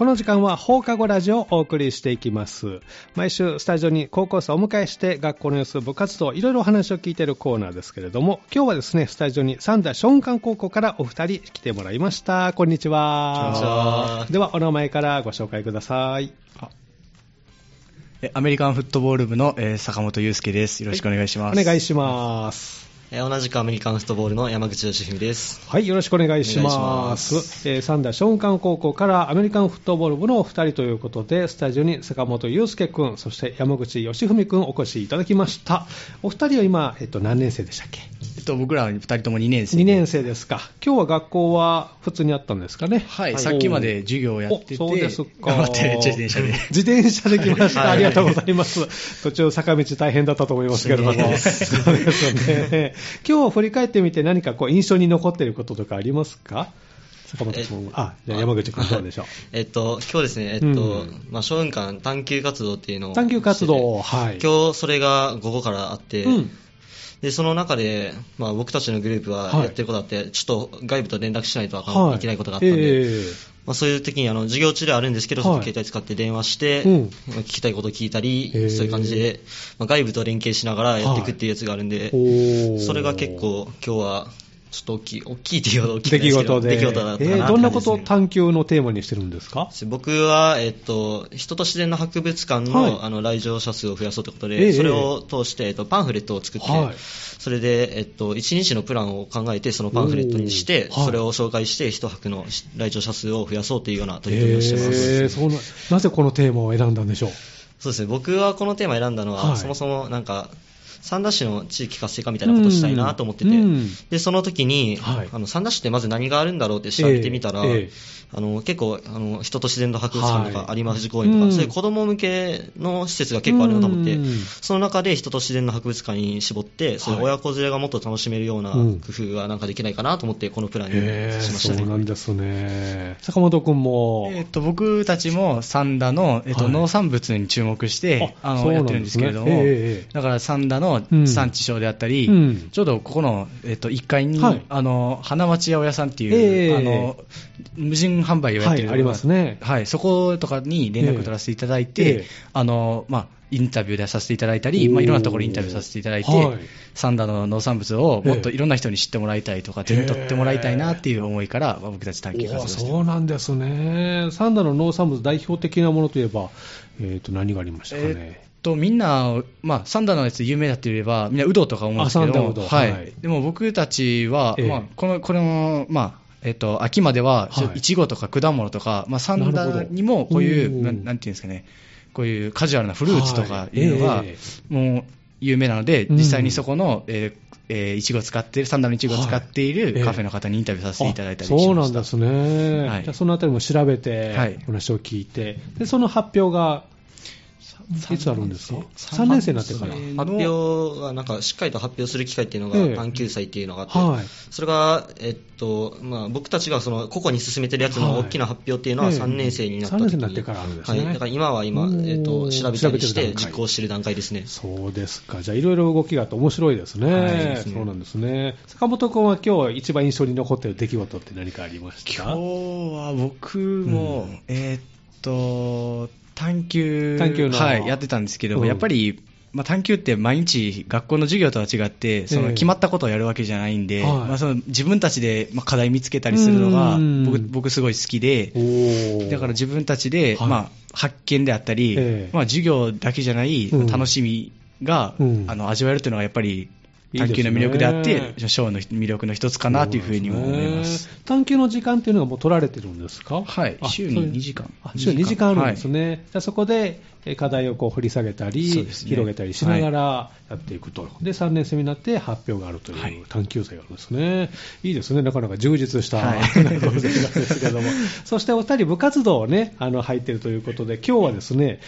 この時間は放課後ラジオをお送りしていきます。毎週スタジオに高校生をお迎えして学校の様子、部活動、いろいろお話を聞いているコーナーですけれども、今日はですね、スタジオに三田松漢高校からお二人来てもらいました。こんにちは。こんにちはでは、お名前からご紹介ください。えアメリカンフットボール部の、えー坂本祐介です。よろしくお願いします。お願いします。えー同じくアメリカンフットボールの山口義文です。はい、よろしくお願いします。お願いしますえー三田松漢高校からアメリカンフットボール部のお二人ということで、スタジオに坂本祐介君、そして山口義文君お越しいただきました。お二人は今、えっと、何年生でしたっけ？えっと、僕ら二人とも2年生。2年生ですか。今日は学校は普通にあったんですかね？はい、さっきまで授業をやってて、おそうですか。頑張って自転車で。自転車で来ました。はいありがとうございます。途中坂道大変だったと思いますけれども。そうですよね。今日振り返ってみて何かこう印象に残っていることとかありますか？坂本君は。あ、じゃあ山口君どうでしょう？えっと、今日ですね、えっと、うんまあ、小雲間探究活動っていうのを。探究活動、はい。今日それが午後からあって、うんで、その中で、まあ、僕たちのグループははい。やってることあって、ちょっと外部と連絡しないとあかん、はい。い、けないことがあったんで、ええまあ、そういう時にあの授業中ではあるんですけど、はい。携帯使って電話して、うん。まあ聞きたいことを聞いたり、へーそういう感じで、まあ、外部と連携しながらやっていくっていうやつがあるんで、それが結構今日はちょっと大きい、大きいっていうほど大きい出来事で。出来事だったえーどんなことを探究のテーマにしてるんですか？僕は、えっと、人と自然の博物館の,、はい。あの来場者数を増やそうということええ。で、それを通して、えっと、パンフレットを作って、はい。それで、えっと、1日のプランを考えて、そのパンフレットにして、それを紹介して、一泊の来場者数を増やそうというような取り組みをしてます。えーそうななぜこのテーマを選んだんでしょう？そうですね、僕はこのテーマを選んだのは、はい。そもそもなんか、三田市の地域活性化みたいなことをしたいなと思ってて、うんうん。でその時に、はい。あの三田市ってまず何があるんだろうって調べてみたら、ええ。ええあの結構あの、人と自然の博物館とはいか、有馬富士公園とか、うん。そういう子供向けの施設が結構あるなと思って、うん。その中で人と自然の博物館に絞って、そういう親子連れがもっと楽しめるようなうん。工夫がなんかできないかなと思って、このプランにしましたね。そうなんですね。坂本君も？えっと、僕たちも三田の、えっとはい。農産物に注目して、あそうなんですねあのやってるんですけれども、ええええ。だから三田のうん。産地消であったり、うん。ちょうどここの、えっと、1階に、はい。あの花町八百屋さんっていう、ええ。あの無人販売をやってる、はいありますね。はい、そことかに連絡取らせていただいて、ええ。あのまあ、インタビューでさせていただいたり、まあ、いろんなところにインタビューさせていただいて、はい。サンダの農産物をもっといろんな人に知ってもらいたいとか、手に取ってもらいたいなっていう思いから、まあ僕たち探究活動そうなんですね。三田の農産物代表的なものといえば、えっ、と、何がありましたかね。えっと、みんな、まあ、サンダのやつ有名だって言えば、みんなうどとか思うんですけどはい、はい。でも僕たちは、ええ。まあ、この、この、まあ、えっと、秋まではは、い。いちごとか果物とか、まあ、サンダなるほど。にもこういう、うんなんなんていうんですかね、こういうカジュアルなフルーツとかい。うのがはいえ、もう有名なので、うん。実際にそこの、えーえーいちご使ってる、サンダのいちごを使っていはいええ。るカフェの方にインタビューさせていただいたりしました。あそうなんですね。はい。じゃあそのあたりも調べて、はい。お話を聞いて、で、その発表が、いつあるんですか ?3 年生。になってから。発表はなんかしっかりと発表する機会っていうのがええ。探究祭っていうのがあって、はい。それが、えっとまあ、僕たちがその個々に進めてるやつの大きな発表っていうのははい3年生になった3時。に、年生になってからあるんですね。はい、だから今は今、えっと、調べたりして実行してる段階ですね。そうですか。じゃあ、いろいろ動きがあって面白いですね。はい。そうなんですね。坂本君は今日一番印象に残っている出来事って何かありました？今日は僕も、うん。えーっと、探究探究の。はい、やってたんですけども、うん。やっぱり、まあ、探究って毎日学校の授業とは違って、そえ。えの決まったことをやるわけじゃないんで、はい。まあ、その自分たちでまあ課題見つけたりするのがうん僕、僕すごい好きでだから自分たちで、はい。まあ、発見であったり、ええ。まあ、授業だけじゃないうん。楽しみが、うん。あの味わえるというのがやっぱり探究の魅力であって、ショーの魅力の一つかなというふうにも思います。ね探究の時間っていうのがもう取られてるんですか？はいあ週にそういう2時間あ週に2時間あるんですね。じゃあそこでえ課題をこう掘り下げたり、ね広げたりしながらやっていくと。で、3年生になって発表があるとはいいう探究祭があるんですね。いいですね。なかなか充実した、はいご生活ですけども。そしてお二人部活動をね、あの、入っているということで、今日はですね、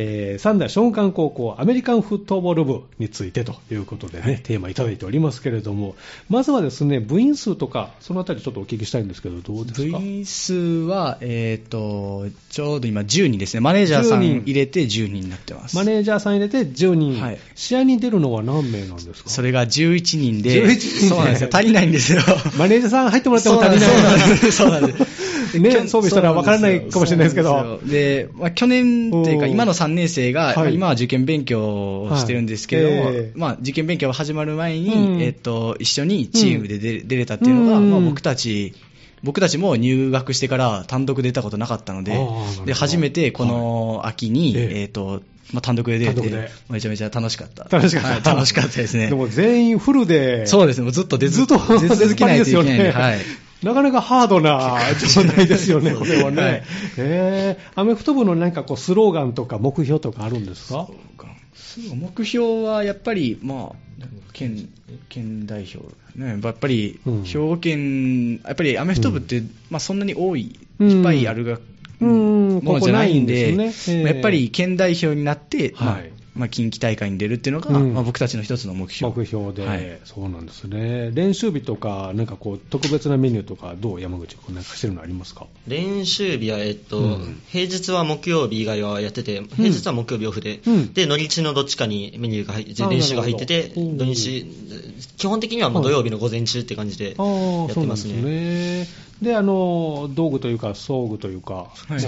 えー、三田松漢高校アメリカンフットボール部についてということでね、テーマいただいておりますけれども、まずはですね、部員数とか、そのあたりちょっとお聞きしたいんですけど、どうですか？部員数は、えー、とちょうど今10人ですね、マネージャーさん10人。入れて10人になってます。マネージャーさん入れて10人、はい。試合に出るのは何名なんですか？それが11人で、11人で。そうなんですよ、足りないんですよ。マネージャーさん入ってもらっても足りない。です。そうなんです。ね、装備したらわからないかもしれないですけど。でまあ、去年っていうか、うん今の3年生が、今は受験勉強をしてるんですけども、はい。ええ。まあ、受験勉強が始まる前に、うん。えっと、一緒にチームで出,、出れたっていうのが、うん。まあ、僕たち、僕たちも入学してから単独で出たことなかったのでで初めてこの秋に、はいええ。えっとまあ、単独で出れてめちゃめちゃ楽しかった。楽しかった。はい楽しかったですね。でも全員フルで。そうですね、もうずっと出ずっと出続けないといけないんで、出っ張りはい。なかなかハードな 状態ですよね、これはね。はい。えー、アメフト部のなんかこうスローガンとか目標とかあるんですか？目標はやっぱり、まあ、県県代表、ね、やっぱりうん。兵庫県、やっぱりアメフト部って、まあ、そんなに多い、うんいっぱいあるが、うん。ものじゃないんで、ここないんですね。ええまあやっぱり県代表になって、まあはい。まあ、近畿大会に出るっていうのが、うん。まあ、僕たちの一つの目標。目標で、はい。そうなんですね。練習日とか、なんかこう、特別なメニューとか、どう山口君なんかしてるのありますか？練習日は、えっと、うん。平日は木曜日以外はやってて、平日は木曜日オフで、うん。で、土日のどっちかにメニューが入って、あ練習が入ってて、土日、基本的にはもう土曜日の午前中って感じでああ、やってますね。ね。で、あの、道具というか、装具というか、はい。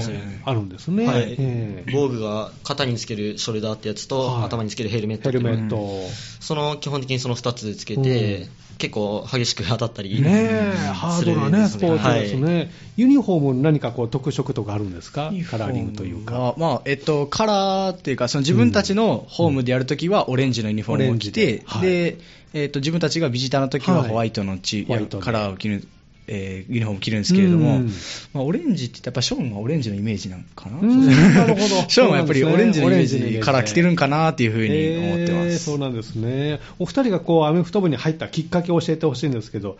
あるんですね。はい。ええ。防具が肩につけるショルダーってやつと、はい。頭につけるヘルメットヘっていう。のルメット。その基本的にその2つつけて、うん。結構激しく当たったり、ねえ、ハードなね、スポーツですね。はい。ユニフォーム何かこう特色とかあるんですか？カラーリングというか。はまあえっと、カラーっていうか、その自分たちのホームでやるときはオレンジのユニフォームを着て、で。はい。でえっと、自分たちがビジターのときははい。ホワイトのチ、ホワイトでカラーを着る、えーユニフォームを着るんですけれども、うんまあ、オレンジってやっぱショーンはオレンジのイメージなのかな、うんなるほど ショーンはやっぱりオレンジのイメージのイメージジカラー着てるんかなっていうふうに思ってまえーす。そうなんですね。お二人がこう、アメフト部に入ったきっかけを教えてほしいんですけど、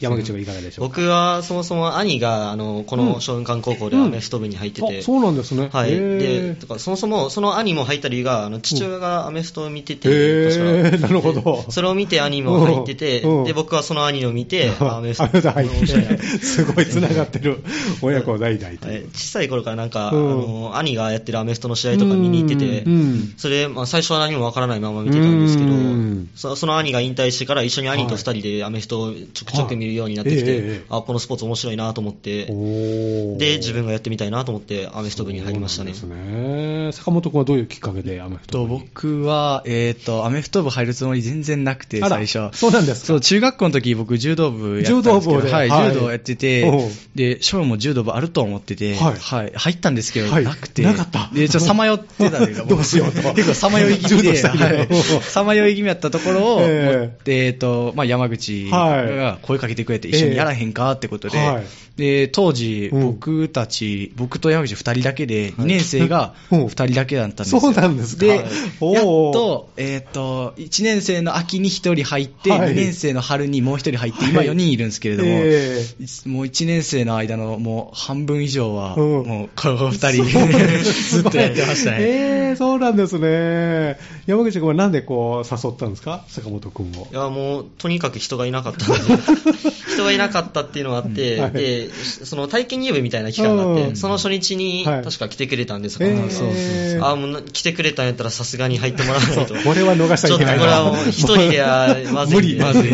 山口はいかがでしょうか？僕はそもそも兄があのこの松雲館高校でアメフト部に入ってて、あそうなんですね。はい、でとかそもそもその兄も入った理由があの父親がアメフトを見てて、へ確か。ーなるほど。それを見て兄も入ってて、うん。で僕はその兄を見て、あアメフト。アメフト入って、すごい繋がってる。親子代々とはい。小さい頃からなんか、うん。あの兄がやってるアメフトの試合とか見に行ってて、うん。それ、まあ、最初は何もわからないまま見てたんですけどうん、そその兄が引退してから一緒に兄と二人でアメフトをちょくちょく見るようになってきて、はいええあこのスポーツ面白いなと思って、で自分がやってみたいなと思ってアメフト部に入りましたね。ですね。坂本君はどういうきっかけでアメフト部に僕は、えっとアメフト部入るつもり全然なくて、最初。そうなんですかそう、中学校の時僕柔道部やったんですけど、柔道部はい、はい柔道やってて、で、ショーも柔道部あると思ってて、はいはい入ったんですけど、はいなくて、なかったで、ちょっとさまよってたんでどうしようと結構さまよい気味で、さまよい気味やったところを、ええ持ってえっと、まあ、山口がこ声かけてくれて、一緒にやらへんかってことで、はい。で、当時、うん。僕たち、僕と山口2人だけで、2年生が うん。2人だけだったんですよ。そうなんですか？で、やっと、えっ、と、1年生の秋に1人入って、はい。2年生の春にもう1人入って、はい。今4人いるんですけれども、えいもう1年生の間のもう半分以上は、うん。もうこの2人、ずっとやってましたね。えー、そうなんですね。山口君はなんでこう誘ったんですか？坂本君を。い。やもうとにかく人がいなかったので 人がいなかったっていうのがあって、はい。でその体験入部みたいな期間があって、うん。その初日にはい。確か来てくれたんですえが、ー。そうあもう来てくれたんやったらさすがに入ってもらわないと。これは逃しちゃいけないちょっとこれは一人ではまずいまずい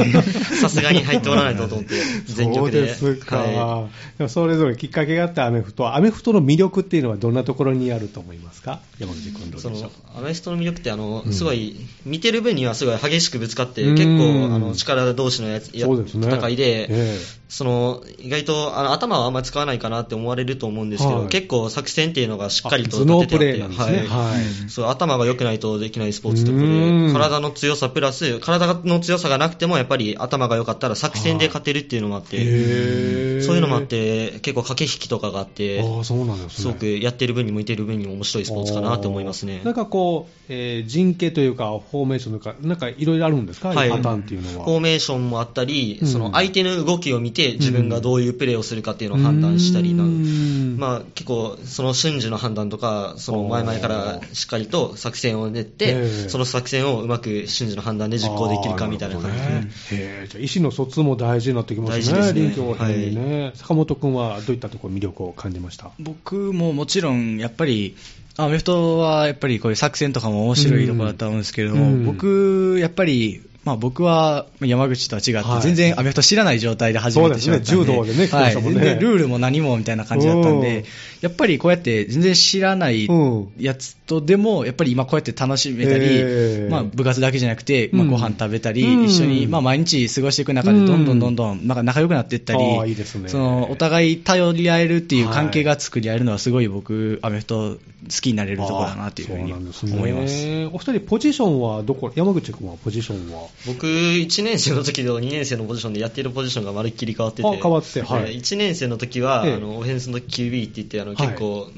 さすがに入ってもらわないとと思って 全力で。そうですか、はでもそれぞれきっかけがあってアメフト、アメフトの魅力っていうのはどんなところにあると思いますか、山口君、どいうそでしょう？のアメフトの魅力ってあの、うん。すごい見てる分にはすごい激しくぶつかってうん。結構あの力同士のやつやそうですね。戦いで、えその意外とあの頭はあんまり使わないかなって思われると思うんですけど、はい。結構作戦っていうのがしっかりと立ててあって頭が良くないとできないスポーツというこうん。とで体の強さプラス体の強さがなくてもやっぱり頭が良かったら作戦で勝てるっていうのもあって、そういうのもあって結構駆け引きとかがあってああそうなんですね。すごくやってる分に向いてる分にも面白いスポーツかなと思いますね。なんかこう、えー陣形というか、フォーメーションとか、なんかいろいろあるんですか、はい。パターンっていうのは。フォーメーションもあったり、うん。その相手の動きを見て自分がどういうプレーをするかっていうのを判断したりなうん。まあ、結構、その瞬時の判断とか、その前々からしっかりと作戦を練っえて、え。その作戦をうまく瞬時の判断で実行できるかみたいな感じ。で、ね。へー。じゃあ意思の疎通も大事になってきますね、大事ですね。臨機応変にね、坂本君はどういったところ、魅力を感じました僕ももちろん、やっぱり、アメフトはやっぱりこういう作戦とかも面白いところだと思うんですけれども、うん。僕、やっぱり、まあ、僕は山口とは違って、はい。全然アメフト知らない状態で始めてしまったんで、そうですね。柔道でね全然ルールも何もみたいな感じだったんうん。で、やっぱりこうやって全然知らないうん。やつとでも、やっぱり今こうやって楽しめたり、えーまあ、部活だけじゃなくて、まあ、うんご飯食べたり、うん。一緒に、まあ、毎日過ごしていく中で、どん。どんどんどんなんか仲良くなっていったり、そのお互い頼り合えるっていう関係が作り合えるのは、すごい僕、アメフト好きになれるところだなというふうに思います。お二人、ポジションはどこ、山口君はポジションは？僕、1年生の時と2年生のポジションでやっているポジションがまるっきり変わってて、あ変わってはい。えー1年生の時は、ええ。あのオフェンスの QB って言って、あのはい。結構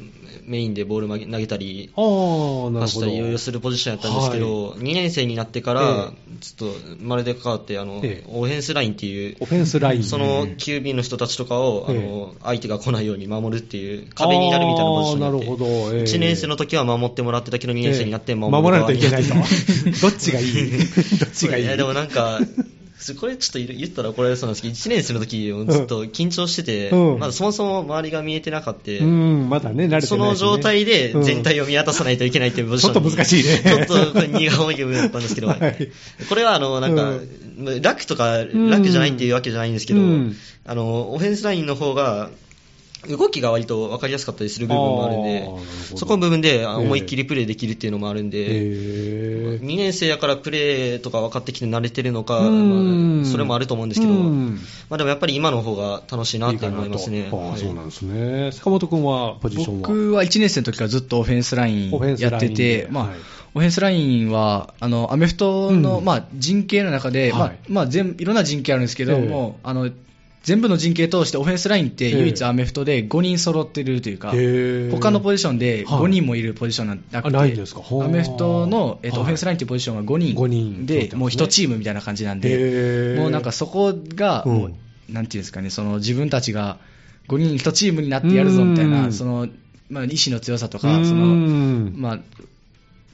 メインでボール投げ投げたり。走ったりいろいろするポジションやったんですけど、2年生になってから、ちょっとまるで変わって、あのええ。オフェンスラインっていうオ、フェンスライン。その QB の人たちとかを、あえ。の相手が来ないように守るっていう壁になるみたいなポジションになるほど。ええ。1年生の時は守ってもらってたけど2年生になって守る守らないといけないと。どっちがいい？どっちがい？いやでもなんか、これちょっと言ったら怒られそうなんですけど、1年生の時ずっと緊張してて、うん。まだそもそも周りが見えてなかった、うん、まだね、慣れてないしね、その状態でうん全体を見渡さないといけないっていうポジションにちょっと難しいね。ちょっと荷が重い部分だったんですけど、はい。これはあの、なんか、楽とか楽じゃないっていうわけじゃないんですけど、うん。あの、オフェンスラインの方が、動きが割と分かりやすかったりする部分もあるんでそこの部分であええ。思いっきりプレーできるっていうのもあるんで、へー。2年生やからプレーとか分かってきて慣れてるのか、うん。まあそれもあると思うんですけど、うん。まあ、でもやっぱり今の方が楽しいなって思いますね。いい。そうなんですね。坂本君はポジションは？僕は1年生の時からずっとオフェンスラインやってて、まあはいオフェンスラインはあのアメフトの、うん。まあ、陣形の中で、まあはい。まあ、全いろんな陣形あるんですけど、ええ。もうあの全部の陣形通してオフェンスラインって唯一アメフトで5人揃ってるというか、他のポジションではい。5人もいるポジションなんなくあて、ないアメフトの、えっとはい。オフェンスラインっていうポジションは5人5人。で、もう1チームみたいな感じなんで、もうなんかそこが、なんていうんですかね、その自分たちが5人1チームになってやるぞみたいうん。な、そのまあ、意志の強さとうか、ん。そのまあ、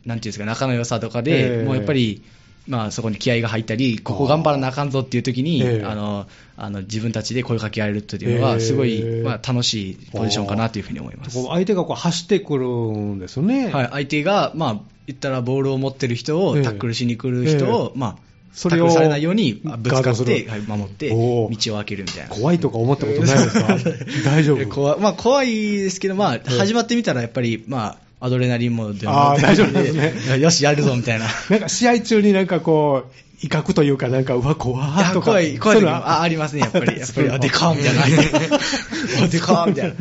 なんていうんですか、仲の良さとかで、ええ。もうやっぱり、まあ、そこに気合が入ったり、ここ頑張らなあかんぞっていう時に、ええ。あのあの自分たちで声かけ合えるっていうのは、ええすごい、まあ、楽しいポジションかなというふうに思います。相手がこう走ってくるんですよね。はい、相手が、まあ、言ったらボールを持ってる人を、ええ。タックルしに来る人を、えまあ、それをタックルされないようにあぶつかって、はい、守って、道を開けるみたいな。怖いとか思ったことないですか？大丈夫。え怖いまあ、怖いですけど、まあ、え。始まってみたらやっぱり、まあ、アドレナリンも出あー大丈夫ですね よし、やるぞみたいな。なんか試合中になんかこう、威嚇というか、なんか、うわ、怖いーとか。や怖い、怖いあありますね、やっぱり。やっぱり、あ、でかーみたいな。あ、でかーみたいな。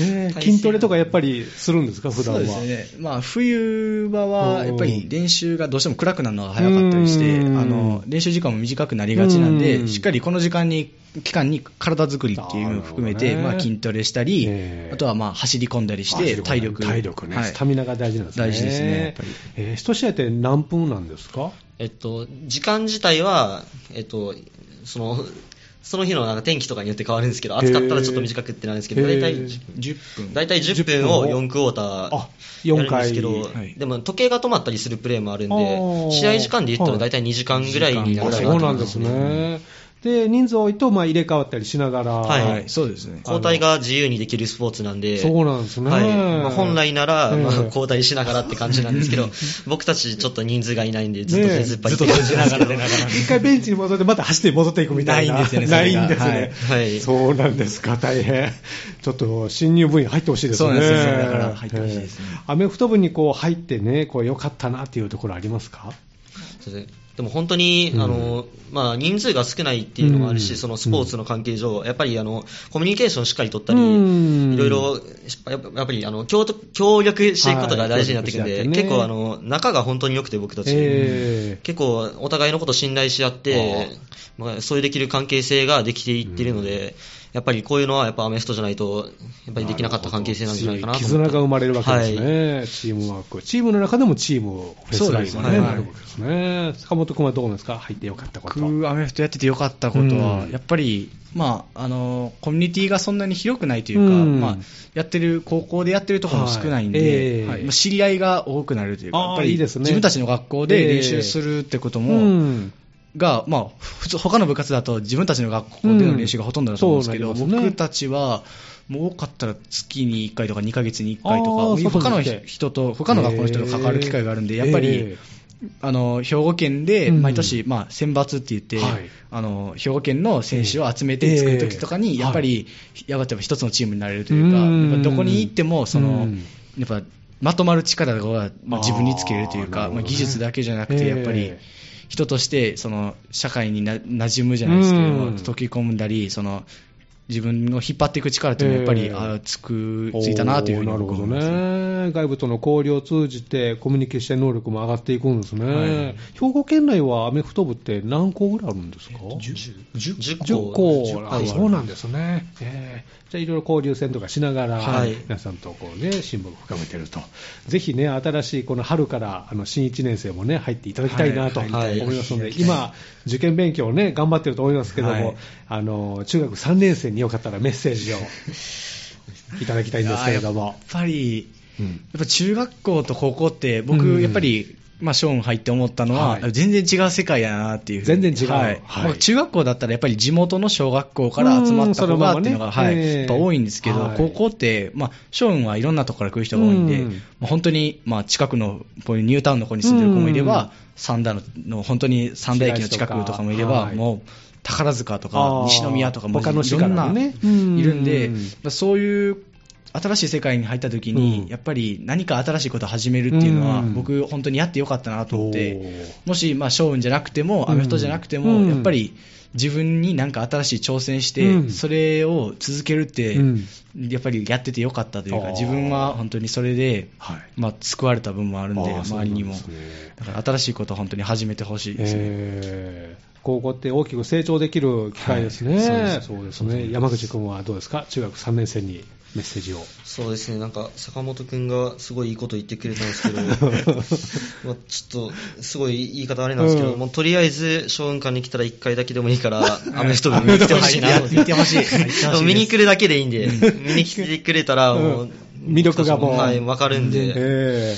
えー筋トレとかやっぱりするんですか、普段は？そうですね。まあ、冬場は、やっぱりうん練習がどうしても暗くなるのが早かったりして、うんあの、練習時間も短くなりがちなんうで、んしっかりこの時間に、期間に体作りっていうのを含めて、ね。まあ、筋トレしたりえ、え。あとはまあ、走り込んだりして、体力。体力ね、はい。スタミナが大事なんですね。大事ですねやっぱり。えー一試合って何分なんですか？えっと、時間自体は、えっと、その、その日のなんか天気とかによって変わるんですけど、暑かったらちょっと短くってなるんですけど、大体、10分。大体10分を4クォーターあやるんですけ4ど、回はい。でも時計が止まったりするプレーもあるんあでー、試合時間で言ったら大体2時間ぐらいになあるかなとそうなんですね。ね。で、人数多いと、まあ、入れ替わったりしながら。はいはい、そうですね。交代が自由にできるスポーツなんで、そうなんですね。はいまあ、本来なら、ええまあ、交代しながらって感じなんですけど、僕たちちょっと人数がいないんで、ずっとずっぱりって感じなんですけど、一回ベンチに戻って、また走って戻っていくみたいな。ないんですよねそないんですね。はいそうなんですか、大変。ちょっと、新入部員入ってほしいですね。そうなんですよだから入ってほしいですアメフト部にこう入ってね、こう良かったなっていうところありますか？そうですねでも本当に、うん。あのまあ、人数が少ないっていうのもあるし、うん。そのスポーツの関係上、やっぱりあのコミュニケーションしっかり取ったり、うん。いろいろ、やっぱりあの協協力していくことが大事になってくるんで、結構あの、仲が本当に良くて、僕たち。ええ結構お互いのこと信頼し合って、まあ、そういうできる関係性ができていってるので、やっぱりこういうのはやっぱアメフトじゃないと、やっぱりできなかった関係性なんじゃないかなと思って。絆が生まれるわけですね、はい。チームワーク。チームの中でもチームフェスラインがなるわけですね。坂本君はどうですか？入ってよかったこと。僕、アメフトやっててよかったことは、うん。やっぱり、まあ、あの、コミュニティがそんなに広くないというか、うん。まあ、やってる、高校でやってるところも少ないんで、はい。ええはい。まあ知り合いが多くなるというか、やっぱりいいですね。自分たちの学校で練習するってことも、うんが、まあ、普通、他の部活だと自分たちの学校での練習がほとんどだと思うんですけど、うんね。僕たちは、もう多かったら月に1回とか2ヶ月に1回とか、他の人と、他の学校の人と関わる機会があるんで、やっぱり、えあの兵庫県でうん。毎年、まあ、選抜って言って、はい。あの兵庫県の選手を集めて作るときとかに、ええやっぱり、やっぱ一つのチームになれるというか、どこに行ってもその、うん。やっぱまとまる力が、まあ、自分につけれるというか、まあ、技術だけじゃなくて、ええやっぱり人としてその社会にな馴染むじゃないですけども、うん。溶け込んだり、その自分を引っ張っていく力というのは、やっぱり、ええ。あーつくついたなというふうにおーなるほど僕は思います。ね。外部との交流を通じてコミュニケーション能力も上がっていくんですね。はい。兵庫県内はアメフト部って何校ぐらいあるんですか？10 10校校、あそうなんですね、えーじゃあいろいろ交流戦とかしながら、はい。皆さんとこう、ね、親睦を深めてると、ぜひね、新しいこの春からあの新1年生もね、入っていただきたいなと思はい。いますので、今、受験勉強をね、頑張ってると思いますけども、はい。あの中学3年生によかったらメッセージをいただきたいんですけれども。やっ。ぱり、うん。やっぱ中学校と高校って、僕、うん。やっぱり、まあ、ショーン入って思ったのは、はい。全然違う世界やなっていう全然違うはい。はい。まあ中学校だったらやっぱり地元の小学校から集まった子がっていうのが、はい。ええ。やっぱ多いんですけど、はい。高校って、まあ、ショーンはいろんなところから来る人が多いんで、うん。まあ本当に、まあ、近くのこういうニュータウンの子に住んでる子もいれば、うん。三田のの本当に三田駅の近くとかもいれば、はい。もう宝塚とあかー。西宮とかも他の市いろんないるんで、そういう新しい世界に入った時に、うん。やっぱり何か新しいことを始めるっていうのは、うん。僕、本当にやってよかったなと思って、もし、まあ、ショーンじゃなくても、うん。アメフトじゃなくても、うん。やっぱり自分に何か新しい挑戦して、うん。それを続けるって、うん。やっぱりやっててよかったというか、自分は本当にそれで、はい。まあ、救われた部分もあるんで、周りにも。ね。だから新しいことを本当に始めてほしいですね。えー。高校って大きく成長できる機会ですね、はい。そうですそうですね山口君はどうですか、中学3年生にメッセージを。そうですね、なんか坂本君がすごいいいこと言ってくれたんですけど、まあちょっとすごい言い方あれなんですけど、うんもうとりあえず小雲館に来たら1回だけでもいいから、アメフト部見に来てほしいな見てほしい。見に来るだけでいいんで、見に来てくれたらもう、うん魅力がもうはい、わかるんで、え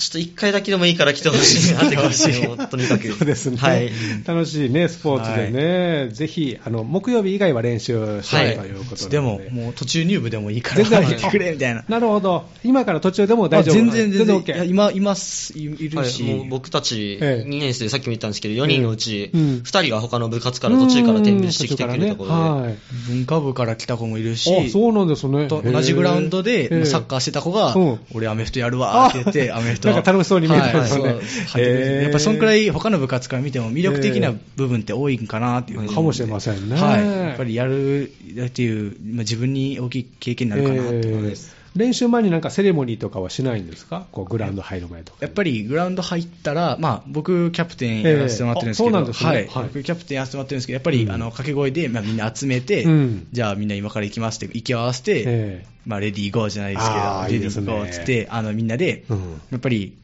ちょっと1回だけでもいいから来てほしいなって感じとにかく。ー そうですね、はい。楽しいね、スポーツでね、ぜひあの木曜日以外は練習してはいということで、でも、もう途中入部でもいいから。全然入ってくれみたいな。なるほど、今から途中でも大丈夫あ全然全然。OK いや今いますいいるはい、し、もう僕たちええ。2年生、さっきも言ったんですけど、4人のうちうん2人が他の部活から途中から転部してきてくれたことで、ねはい文化部から来た子もいるし、あそうなんですね。と同じグラウンドでサッカーしてた子が、うん。俺アメフトやるわって言って、アメフトなんか楽しそうに見えたんはいですよねやっぱりそんくらい他の部活から見ても魅力的な部分って多いんかなっていうかもしれませんね。はい。やっぱりやるっていう、まあ自分に大きい経験になるかなって思います。えー練習前になんかセレモニーとかはしないんですか？こうグラウンド入る前とか。やっぱりグラウンド入ったら、まあ、僕、キャプテンやらせてもらってるんですけど、はい。はい。僕、キャプテンやらせてもらってるんですけど、やっぱり、うん。あの掛け声で、まあ、みんな集めて、うん。じゃあみんな今から行きますって、息を合わせて、えまあ、レディーゴーじゃないですけど、レディーゴーっつって、あのみんなで、うん。やっぱり、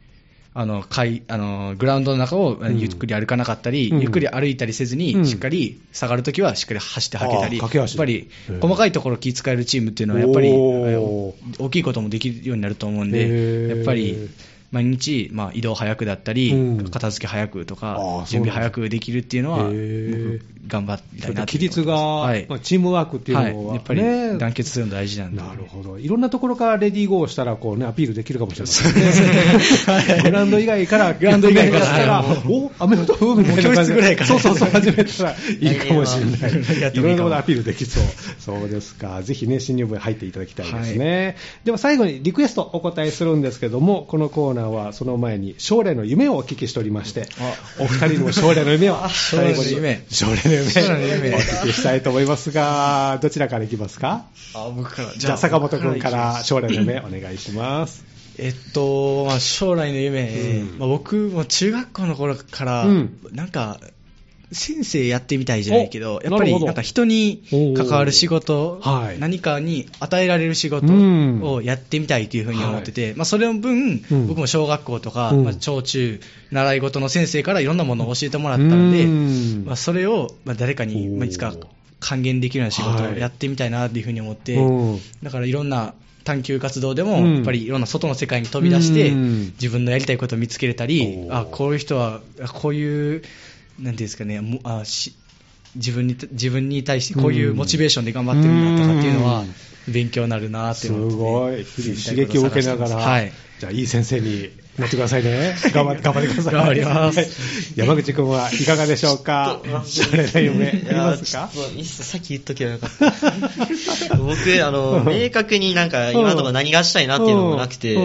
あの階あのグラウンドの中をん。ゆっくり歩かなかったり、うん。ゆっくり歩いたりせずに、うん。しっかり下がるときはしっかり走ってはけたり、やっぱりうん。細かいところ気使えるチームっていうのは、やっぱり大きいこともできるようになると思うんへで、ー。やっぱり毎日、まあ、移動早くだったり、うん。片付け早くとか準備早くできるっていうのは、へー。僕、頑張りたいなって規律が、はい。まあ、チームワークっていうのは、はい、やっぱりね。団結するの大事なんで。なるほど。いろんなところからレディーゴーをしたら、こうね、アピールできるかもしれませんね。グラウンド以外から、グラウンド以外から。したら、はい。お、アメフト部みたいな感じでもう教室ぐらいからそうそうそう、始めたらいいかもしれない。やってもいいかもいろんなことアピールできそう。そうですか。ぜひね、新入部に入っていただきたいですね。では最後にリクエストお答えするんですけども、このコーナーはその前に将来の夢をお聞きしておりまして、お二人の将来の夢を最後に将来の夢。お聞きしたいと思いますが、どちらからいきますかあ僕から。じゃあ坂本君から将来の夢お願いします。えっと、まあ、将来の夢、うん。まあ、僕も中学校の頃から、うん。なんか、先生やってみたいじゃないけど、おやっぱりなんか人に関わる仕事、はい。何かに与えられる仕事うん。をやってみたいというふうに思ってて、まあ、それの分、うん。僕も小学校とか、うん。まあ、小中、習い事の先生からいろんなものを教えてもらったので、うん。まあ、それをまあ誰かに、まあ、いつか還元できるような仕事をはい。やってみたいなというふうに思って、うんだからいろんな探求活動でも、うん。やっぱりいろんな外の世界に飛び出して、うん。自分のやりたいことを見つけれたりあこういう人は、あこういう、なんていうんですかね、もあし自分に自分に対してこういうモチベーションで頑張ってるんだとかっていうのはうん、勉強になるなってってごい。日々刺激を受けながら、はい。じゃあいい先生になってくださいね。頑張って、頑張ってください。頑張ります。はい。山口くんはいかがでしょうか？シャレな夢、ありますか？さっき言っとけばよかった。僕、あの、明確になんか今のところ何がしたいなっていうのもなくて、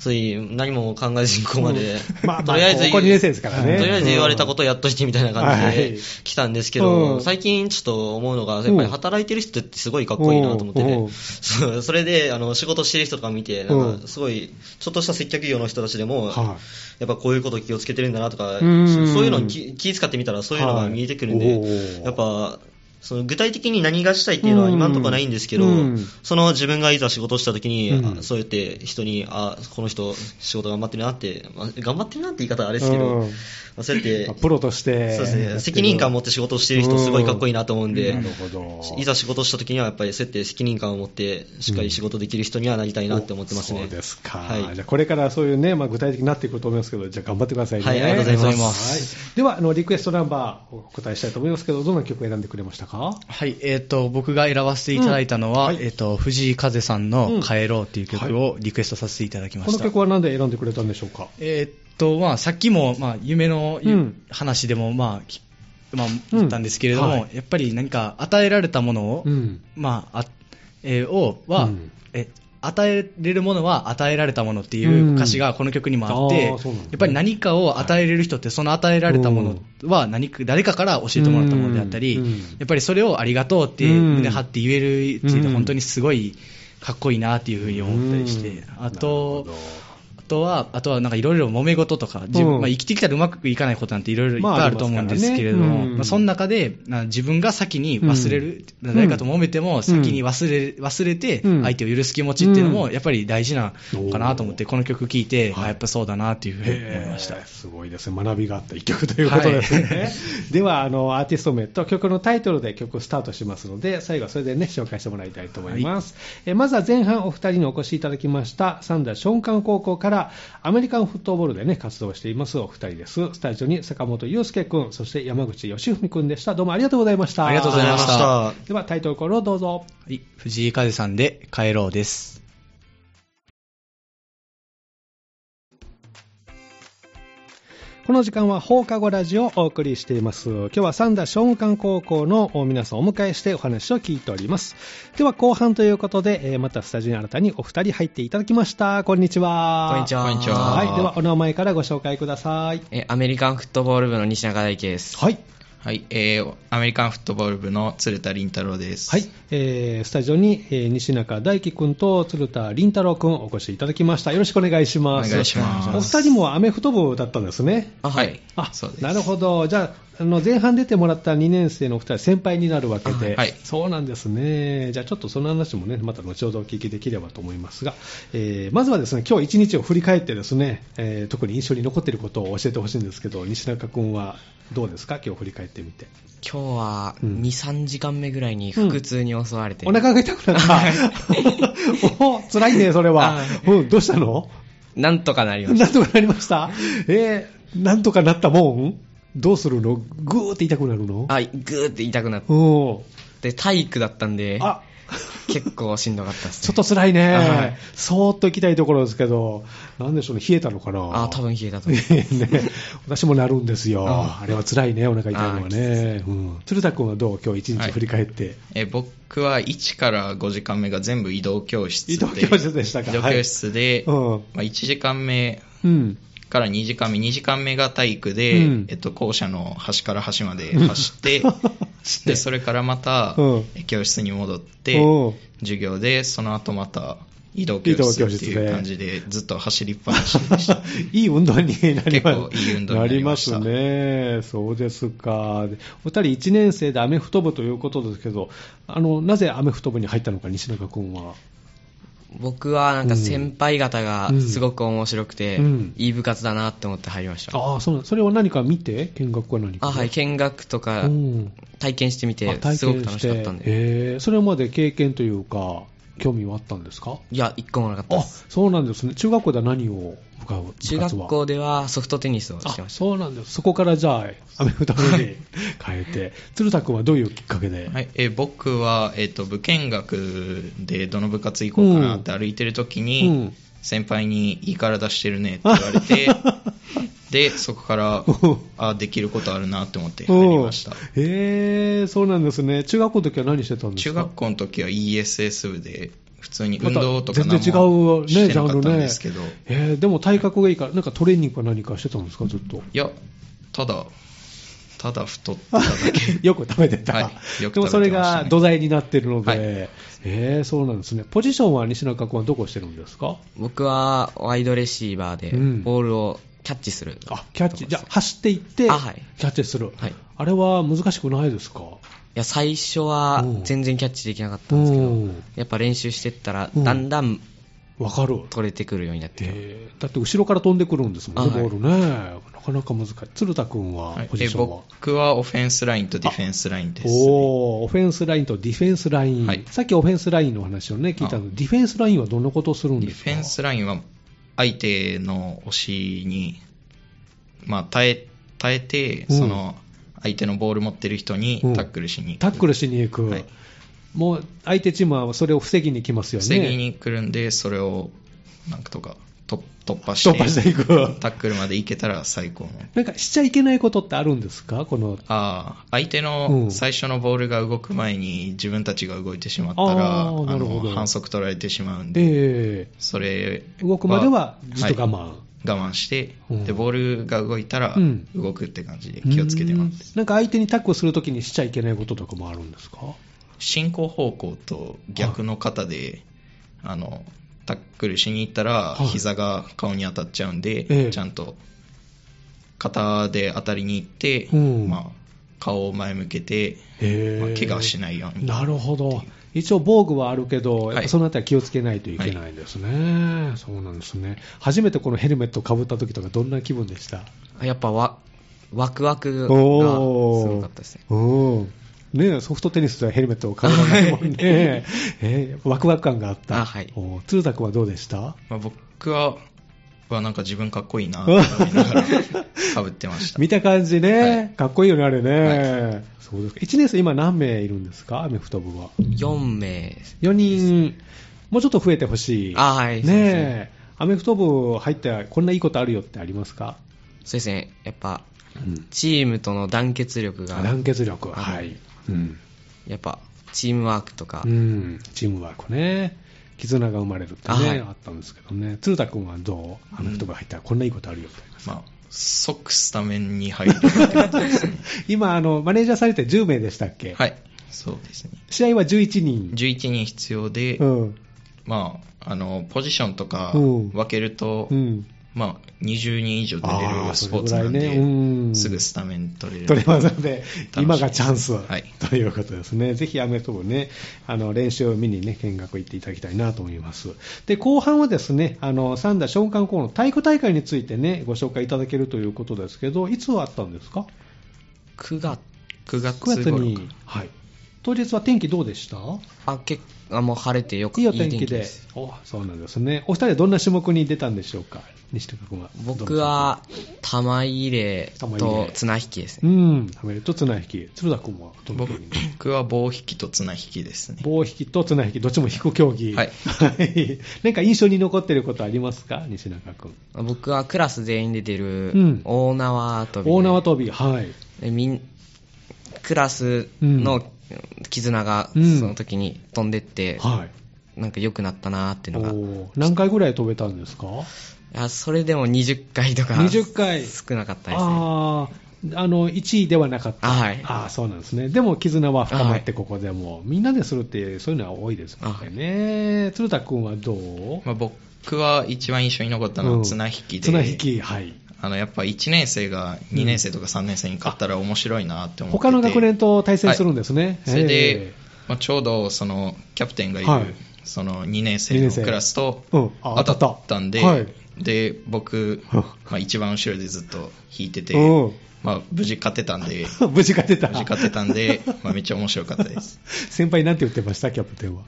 そういう何も考えずにここまで、まあまあとりあえず、高校二年生ですからね。とりあえず言われたことをやっといてみたいな感じはい。で来たんですけど、うん。最近ちょっと思うのが、やっぱり働いてる人ってすごいかっこいいなと思ってて、それであの仕事してる人とか見て、なんかすごい、ちょっとした接客業の人たちでも、はやっぱこういうこと気をつけてるんだなとか、うん。そういうのに気気遣ってみたらそういうのが見えてくるんで、はい。やっぱ、その具体的に何がしたいっていうのは今のところないんですけど、うんその自分がいざ仕事をした時に、うんあそうやって人に、あ、この人仕事頑張ってるなって、まあ頑張ってるなって言い方はあれですけど、うんまあそうやってまあ、プロとして。そうですね、責任感を持って仕事をしてる人すごいかっこいいなと思うんで。いざ仕事をした時にはやっぱりそうやって責任感を持ってしっかり仕事できる人にはなりたいなって思ってますね。そうですか。はいじゃあこれからそういうね、まあ、具体的になっていくと思いますけど、じゃあ頑張ってくださいね。はいありがとうございますはいでは、あの、リクエストナンバーお答えしたいと思いますけど、どんな曲を選んでくれましたか？はい、えっ、と、僕が選ばせていただいたのは、うん。はい。えっ、と、藤井風さんうん。の帰ろうっていう曲をリクエストさせていただきました。この曲は何で選んでくれたんでしょうか？えっと、まあ、さっきも、まあ、夢の話でも、まあ、きまあ、言ったんですけれども、うんはい。やっぱり何か与えられたものを、うん。まあ、あえーを、は、うん。え、与えれるものは与えられたものっていう歌詞がこの曲にもあって、やっぱり何かを与えれる人って、その与えられたものは何か、誰かから教えてもらったものであったり、うん。やっぱりそれをありがとうってうん胸張って言えるっていううんのは本当にすごいかっこいいなっていうふうに思ったりして、うん。あととは、あとはなんかいろいろ揉め事とか、自分うん。まあ、生きてきたらうまくいかないことなんていろいろいっまあぱいあると思うんですけれども、ますからね。うん。まあその中で、な自分が先に忘れる、うん誰かと揉めても先に忘れ忘れて、うん。相手を許す気持ちっていうのも、うん。やっぱり大事なのかなと思って、この曲聴いて、はい。あやっぱそうだなっていうふうに思いました。すごいですね。学びがあった一曲ということですね。では、あの、アーティスト名と曲のタイトルで曲スタートしますので、最後はそれでね、紹介してもらいたいと思います。えまずは前半お二人にお越しいただきました、三田松漢高校からアメリカンフットボールでね、活動していますお二人です。スタジオに坂本祐介君、そして山口義文君でした。どうもありがとうございました。ありがとうございましたでは、タイトルコールをどうぞ。はい、藤井風さんで帰ろうです。この時間は放課後ラジオをお送りしています。今日は三田商務館高校の皆さんをお迎えしてお話を聞いております。では後半ということで、えーまたスタジオに新たにお二人入っていただきました。こんにちは。こんにちは。こんにちははい。ではお名前からご紹介ください。えアメリカンフットボール部の西中大輝です。はい。はい、えー、アメリカンフットボール部の鶴田凛太郎です。はい。えー、スタジオに、えー西中大輝くんと鶴田凛太郎くんお越しいただきました。よろしくお願いします。お願いしますお二人もアメフト部だったんですね。あ、はい。あそうですなるほど、じゃあ、あの前半出てもらった2年生のお二人、先輩になるわけで、あはいそうなんですね、じゃあちょっとその話もね、また後ほどお聞きできればと思いますが、えーまずはですね今日一日を振り返って、ですね、えー特に印象に残っていることを教えてほしいんですけど、西中君はどうですか、今日振り返ってみて。今日はうん。2、3時間目ぐらいに腹痛に襲われて、お腹が痛くなった、お辛いね、それは、うん、どうしたの？なんとかなりました。なんとかなりました、えー、なんとかなったもん？どうするの？ぐーって痛くなるの？あ、ぐーって痛くなっうん。て、体育だったんで、あ結構しんどかったです、ちょっと辛いね、はい。そーっと行きたいところですけど、なんでしょうね、冷えたのかな、あ、多分冷えたと思う。ね私もなるんですよ、ああれは辛いね、お腹痛いのはね、うん、鶴田君はどう、今日一日振り返って、えー僕は1から5時間目が全部移動教室で、移動教室でしたか、移動教室で、はい。うんまあ、1時間目うん、から2時間目、2時間目が体育で、うん。えっと、校舎の端から端まで 走って、で、それからまた、教室に戻って、う。ん授業で、その後また移動教室っていう感じで、ずっと走りっぱなしでした。いい運動になります結構いい運動になりました。ね、そうですか、でお二人1年生でアメフト部ということですけど、あのなぜアメフト部に入ったのか、西中君は。僕はなんか先輩方がすごく面白くて、うん。いい部活だなって思って入りました。ああ、そうなんそれを何か見て、見学は何か。あ、はい、見学とかうん。体験してみあて、体すごく楽しかったんで。えー。それまで経験というか、興味はあったんですか？いや、一個もなかったあです。そうなんですね、中学校では何を部活は？中学校ではソフトテニスをしてあました。そうなんです、そこからじゃあ、アメフト部に変えて、鶴田君はどういうきっかけで、はい、えー僕は、えっと部見学でどの部活行こうかなって歩いてる時に、うん。先輩にいい体してるねって言われて、で、そこから、あ、できることあるなって思って入りました。へえ、そうなんですね。中学校の時は何してたんですか？中学校の時は ESS 部で、普通に運動とか全然違何もうね、してなかったんジャンルね。ですけど、えーでも体格がいいから、なんかトレーニングか何かしてたんですか、ずっと？いや、ただ、ただ太ってただけ。よく食べてた。はいよく食べてましたねでもそれが土台になってるので、はいえーそうなんですね。ポジションは西中君はどこしてるんですか？僕はワイドレシーバーでうんボールをキャッチする。あ、キャッチ。じゃあ、走っていって、あはい。キャッチする。はい。あれは難しくないですか？いや、最初はう。ん全然キャッチできなかったんですけどう。ん、やっぱ練習してったら、うん。だんだんわかる。取れてくるようになってえ。ーだって後ろから飛んでくるんですもんね、あはい。ボールね。なかなか難しい。鶴田君ははい。ポジションは、僕はオフェンスラインとディフェンスラインです、おーオフェンスラインとディフェンスライン、はい。さっきオフェンスラインの話をね、聞いたので、ディフェンスラインはどんなことをするんですか？ディフェンスラインは相手の押しに、まあ、耐え耐えて、うん。その相手のボール持ってる人にうん。タックルしに行く、タックルしに行く、はい。もう相手チームはそれを防ぎに来ますよね。防ぎに来るんで、それをなんとか突突破して突破していく。タックルまで行けたら最高の。なんかしちゃいけないことってあるんですか？この、ああ相手うん。の最初のボールが動く前に自分たちが動いてしまったら、ああーなるほど。の反則取られてしまうんで、えそれー動くまではずっと我慢。はい。我慢して、うん。でボールが動いたらうん。動くって感じで気をつけてます、うん。なんか相手にタックルするときにしちゃいけないこととかもあるんですか？進行方向と逆の肩で、あのタックルしに行ったら、はい。膝が顔に当たっちゃうんで、ええ。ちゃんと肩で当たりに行って、うん。まあ、顔を前向けて、まあ怪我をしないように。なるほど。一応防具はあるけど、はい。そのあたり気をつけないといけないですね、そうなんですね。初めてこのヘルメットをかぶった時とかどんな気分でした？やっぱわワクワクがすごかったですね。うんねソフトテニスではヘルメットをかぶらないもんね。えーワクワク感があった。あはいお鶴田君はどうでした？まあ、僕ははなんか自分かっこいいなと思いながら かぶってました見た感じね、はいかっこいいよね、あれね。はそうですか。1年生今何名いるんですか？アメフト部は。4名です。4人、もうちょっと増えてほしい。あはいねえ。アメフト部入ってこんないいことあるよってありますか？そうですね。やっぱ、うんチームとの団結力が、団結力。ははいい。うん。やっぱ、チームワークとか、うん。チームワークね。絆が生まれるってね、あはいあったんですけどね。鶴田君はどう？アメフト部入ったらこんないいことあるよってありまあ、即スタメンに入る 今、あの、マネージャーされて10名でしたっけ？はいそうですね試合は11人。11人必要で、うん。まあ、あのポジションとかうん分けると、うん。まあ、20人以上出れるスポーツなんで、ね。うん。すぐスタメン取れる。取れますので、今がチャンス、はい。ということですね。ぜひアメフト部ね、あの、練習を見にね、見学行っていただきたいなと思います。で、後半はですね、あの、三田小館校の体育大会についてね、ご紹介いただけるということですけど、いつあったんですか？9月、9月9月に。はい。当日は天気どうでした？あ、結あもう晴れてよくいいお天気で。おそうなんですね。お二人はどんな種目に出たんでしょうか？西高君は。僕は、玉入れ玉入とれ綱引きですうね。ん、食べると綱引き。鶴田君はどの競技に？僕は棒引きと綱引きですね。棒引きと綱引き、どっちも引く競技。はいはい。なんか印象に残ってることありますか？西中君。僕はクラス全員で出るうん大縄跳びで、大縄跳び、はい。でみんクラスの絆がうんその時に飛んでって、はい。なんか良くなったなーっていうのが、何回ぐらい飛べたんですか？やそれでも20回とか20回少なかったですね。ああ、あの、1位ではなかった。あはいああ、そうなんですね。でも、絆は深まって、はいここでも、みんなでするって、そういうのは多いですもんね。鶴田君はどう？まあ、僕は一番印象に残ったのは綱引きで、綱引き、はい。あのやっぱ1年生が2年生とか3年生に勝ったら面白いなって思ってて、他の学年と対戦するんですね。それでえ、まあ、ちょうどそのキャプテンがいる、はい。その2年二年生。生のクラスと当たったんで、当たった。はい。で僕、うん。まあ、一番後ろでずっと引いてて、うん。まあ、無事勝てたんで、え 無事勝てた。無事勝てたんで、まあ、めっちゃ面白かったです。先輩なんて言ってました、キャプテンは。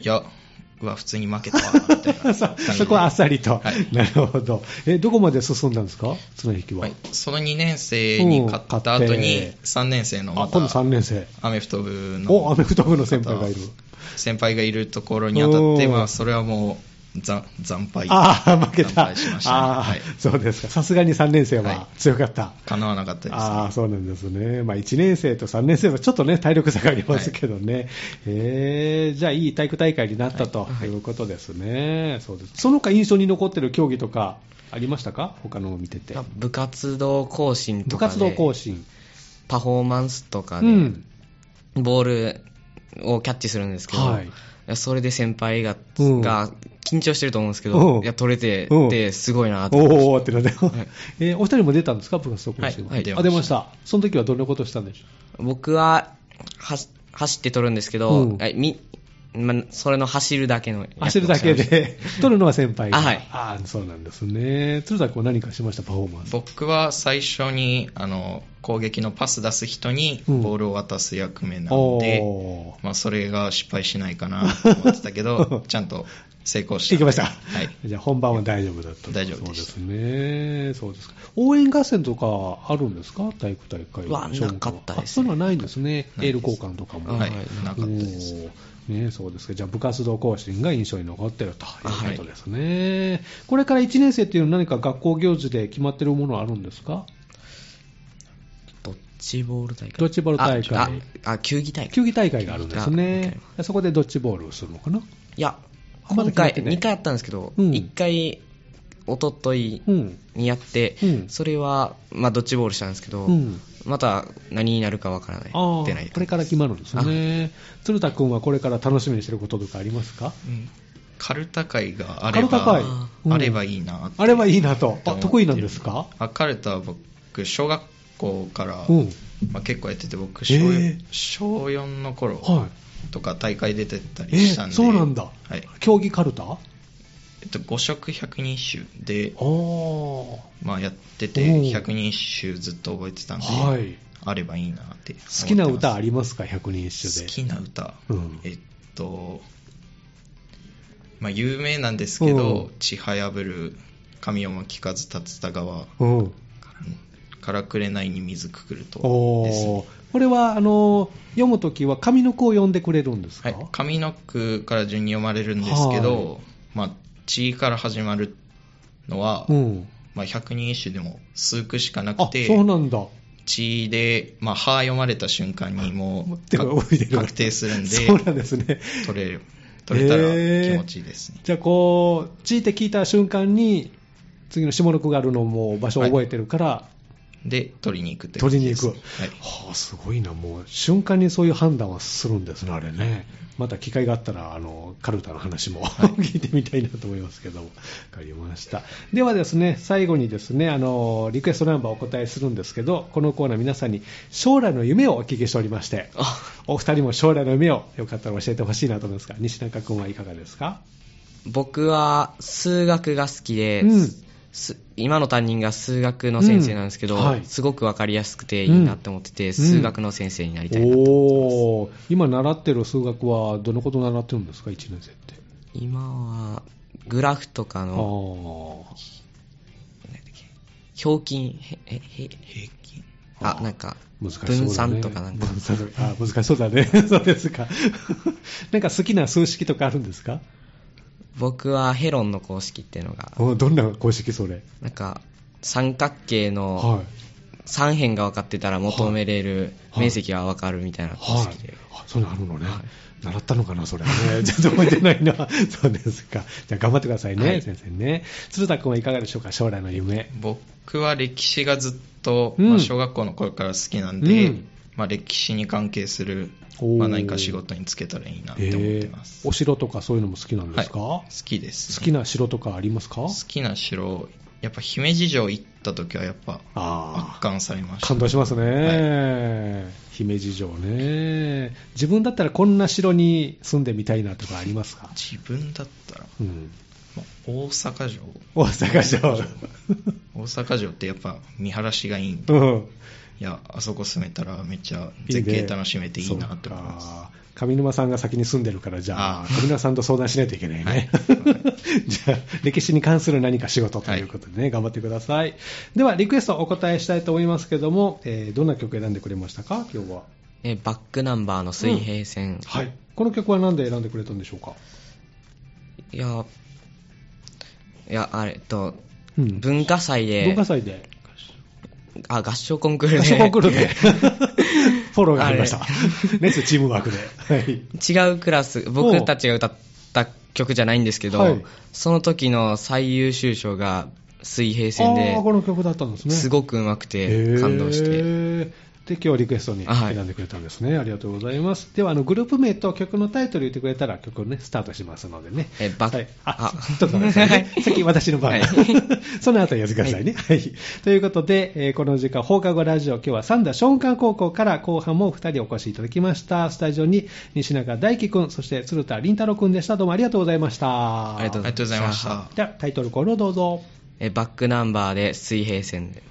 いや、うわ、普通に負けたわ、みたいな そでそこはあっさりと。はいなるほど。え、どこまで進んだんですか？綱引きは。はい、その2年生に勝った後にうん勝って3年生のまあ、今度3た年生。アメフト部お、アのメフト部の先輩がいる。先輩がいるところに当たって、うんまあ、それはもうざ惨敗。ああ、負けた。ね。ああ、はい。そうですか。さすがに3年生ははい強かった。叶わなかったですね。ああ、そうなんですね。まあ、1年生と3年生はちょっとね、体力差がありますけどね。えー、じゃあ、いい体育大会になったということですね。そうです。その他印象に残ってる競技とかありましたか？他のを見てて。部活動更新部とかで活動更新。パフォーマンスとかでうん。ボールをキャッチするんですけど、はい。それで先輩が,、うん。が緊張してると思うんですけうど、ん。いや取れてうん。てすごいなと思いました。おーってなって、えーお二人も出たんですか部活動更新は？はいはいあ、出ました。その時はどんなことしたんでしょ僕はは走って取るんですけど、うん。はいみま、それの走るだけの走るだけで、取るのは先輩が。あはいあーそうなんですね。鶴田君は何かしましたパフォーマンス。僕は最初にあの攻撃のパス出す人にうんボールを渡す役目なので、おーまあ、それが失敗しないかなと思ってたけど、ちゃんと成功した。行きました。はい。じゃあ本番は大丈夫だった大丈夫でしたそうですね。そうですか。応援合戦とかあるんですか？体育大会は小学校なかったですあそういうのはないんですね。エール交換とかも。はいはい、なかったです。ね、そうですか。じゃあ部活動更新が印象に残ってるということですね。これから1年生っていうのは何か学校行事で決まってるものはあるんですか？ドッジボール大会。ドッジボール大会。あああ球技大会。球技大会があるんですがね。そこでドッジボールをするのかな？いや今回決まってない。2回やったんですけど、うん。1回おとというん。にやって、うん。それは、まあ、ドッジボールしたんですけど、うん。また何になるかわからない。出ないこれから決まるんですね。鶴田君はこれから楽しみにしてることとかありますか？うん。カルタ会があれカルタ会。ば、うん。あればいいなあればいいなと。得意なんですか？あカルタは僕、小学校から、うん。まあ、結構やってて、僕小、えー。小4の頃はい。とか大会出てたえりしたんで、そうなんだ。はい。競技カルタ？あえっと、5色百人一首で。まあ、やってうんて、百人一首ずっと覚えてたんで、はい。あればいいなって好きな歌ありますか？百人一首で。好きな歌、うんえっと、まあ、有名なんですけど、うんちはやぶる神を聞かず立つた川うん。からくれないに水くくるとおですねー。これは、あの、読むときは上の句を読んでくれるんですか？はい、上の句から順に読まれるんですけど、はいまあ、地から始まるのは、うん。まあ、百人一首でも数句しかなあく、て、そうなんだ。地で、まあ、歯読まれた瞬間にもう確定するんで、そうなんですね。取れる取れたら気持ちいいですね。じゃあ、こう、チーって聞いた瞬間に、次の下の句があるのも場所を覚えてるから、で、取りに行くって取りに行く。感じですねはあ、すごいな。もう、瞬間にそういう判断はするんですね、あれね。また機会があったら、あの、カルタの話も 聞いてみたいなと思いますけども。わかりました。ではですね、最後にですね、あの、リクエストナンバーをお答えするんですけど、このコーナー皆さんに将来の夢をお聞きしておりまして、お二人も将来の夢をよかったら教えてほしいなと思いますが、西中君はいかがですか？僕は数学が好きで、うんす今の担任が数学の先生なんですけど、うんはい。すごくわかりやすくていいなって思ってて、数学の先生になりたいなと、おー。今習ってる数学はどのこと習ってるんですか、1年生って？今はグラフとかあのー表金平均？あなんか難しそうだね。分散とかなんか。難しそうだね。そうですか。なんか好きな数式とかあるんですか？僕はヘロンの公式っていうのがおどんな公式それ？なんか三角形のはい。三辺が分かってたら求めれるはい。面積が分かるみたいな公はい。式で、あそういうのあるのね、はい。習ったのかなそれはね。ちょっと覚えてないな。そうですか。じゃあ頑張ってくださいね、はい。先生ね。鶴田君はいかがでしょうか？将来の夢。僕は歴史がずっと、うん。まあ、小学校の頃から好きなんで、うんまあ、歴史に関係する、まあ、何か仕事に就けたらいいなって思ってます。お城とかそういうのも好きなんですか、好きです、好きな城とかありますか？好きな城、やっぱ姫路城行った時はやっぱあ圧巻されました。感動しますね、姫路城ね。自分だったらこんな城に住んでみたいなとかありますか、自分だったら、うん、まあ大阪城。大阪城。大阪城ってやっぱ見晴らしがいいんで、うんいや、あそこ住めたらめっちゃ絶景楽しめていいなって思います。上沼さんが先に住んでるから、じゃあ、上沼さんと相談しないといけないね。はい じゃあ、歴史に関する何か仕事ということでね、頑張ってください。では、リクエストお答えしたいと思いますけども、えーどんな曲選んでくれましたか、今日は。えバックナンバーの水平線、はい。この曲は何で選んでくれたんでしょうか？いやいや、あれと、うん文化祭で、文化祭で。あ、合唱コンクールで。合唱コンクールで。フォローがありましたあ。レッツチームワークで。はい。違うクラス、僕たちが歌った曲じゃないんですけど、はいその時の最優秀賞が水平線でこの曲だったんですね。すごく上手くて感動して、で、今日リクエストに選んでくれたんですね。ありがとうございます。では、あの、グループ名と曲のタイトル言ってくれたら曲をね、スタートしますのでね。えバッはい、ああちょっと待 ってくださいね。先、私の番。はいその後やってくださいね。はい。ということで、えーこの時間、放課後ラジオ、今日は三田松漢高校から後半もお二人お越しいただきました。スタジオに西中大輝くん、そして鶴田凛太郎くんでした。どうもありがとうございました。ありがとうありがとうございました。では、タイトルコールをどうぞ。えバックナンバーで水平線で。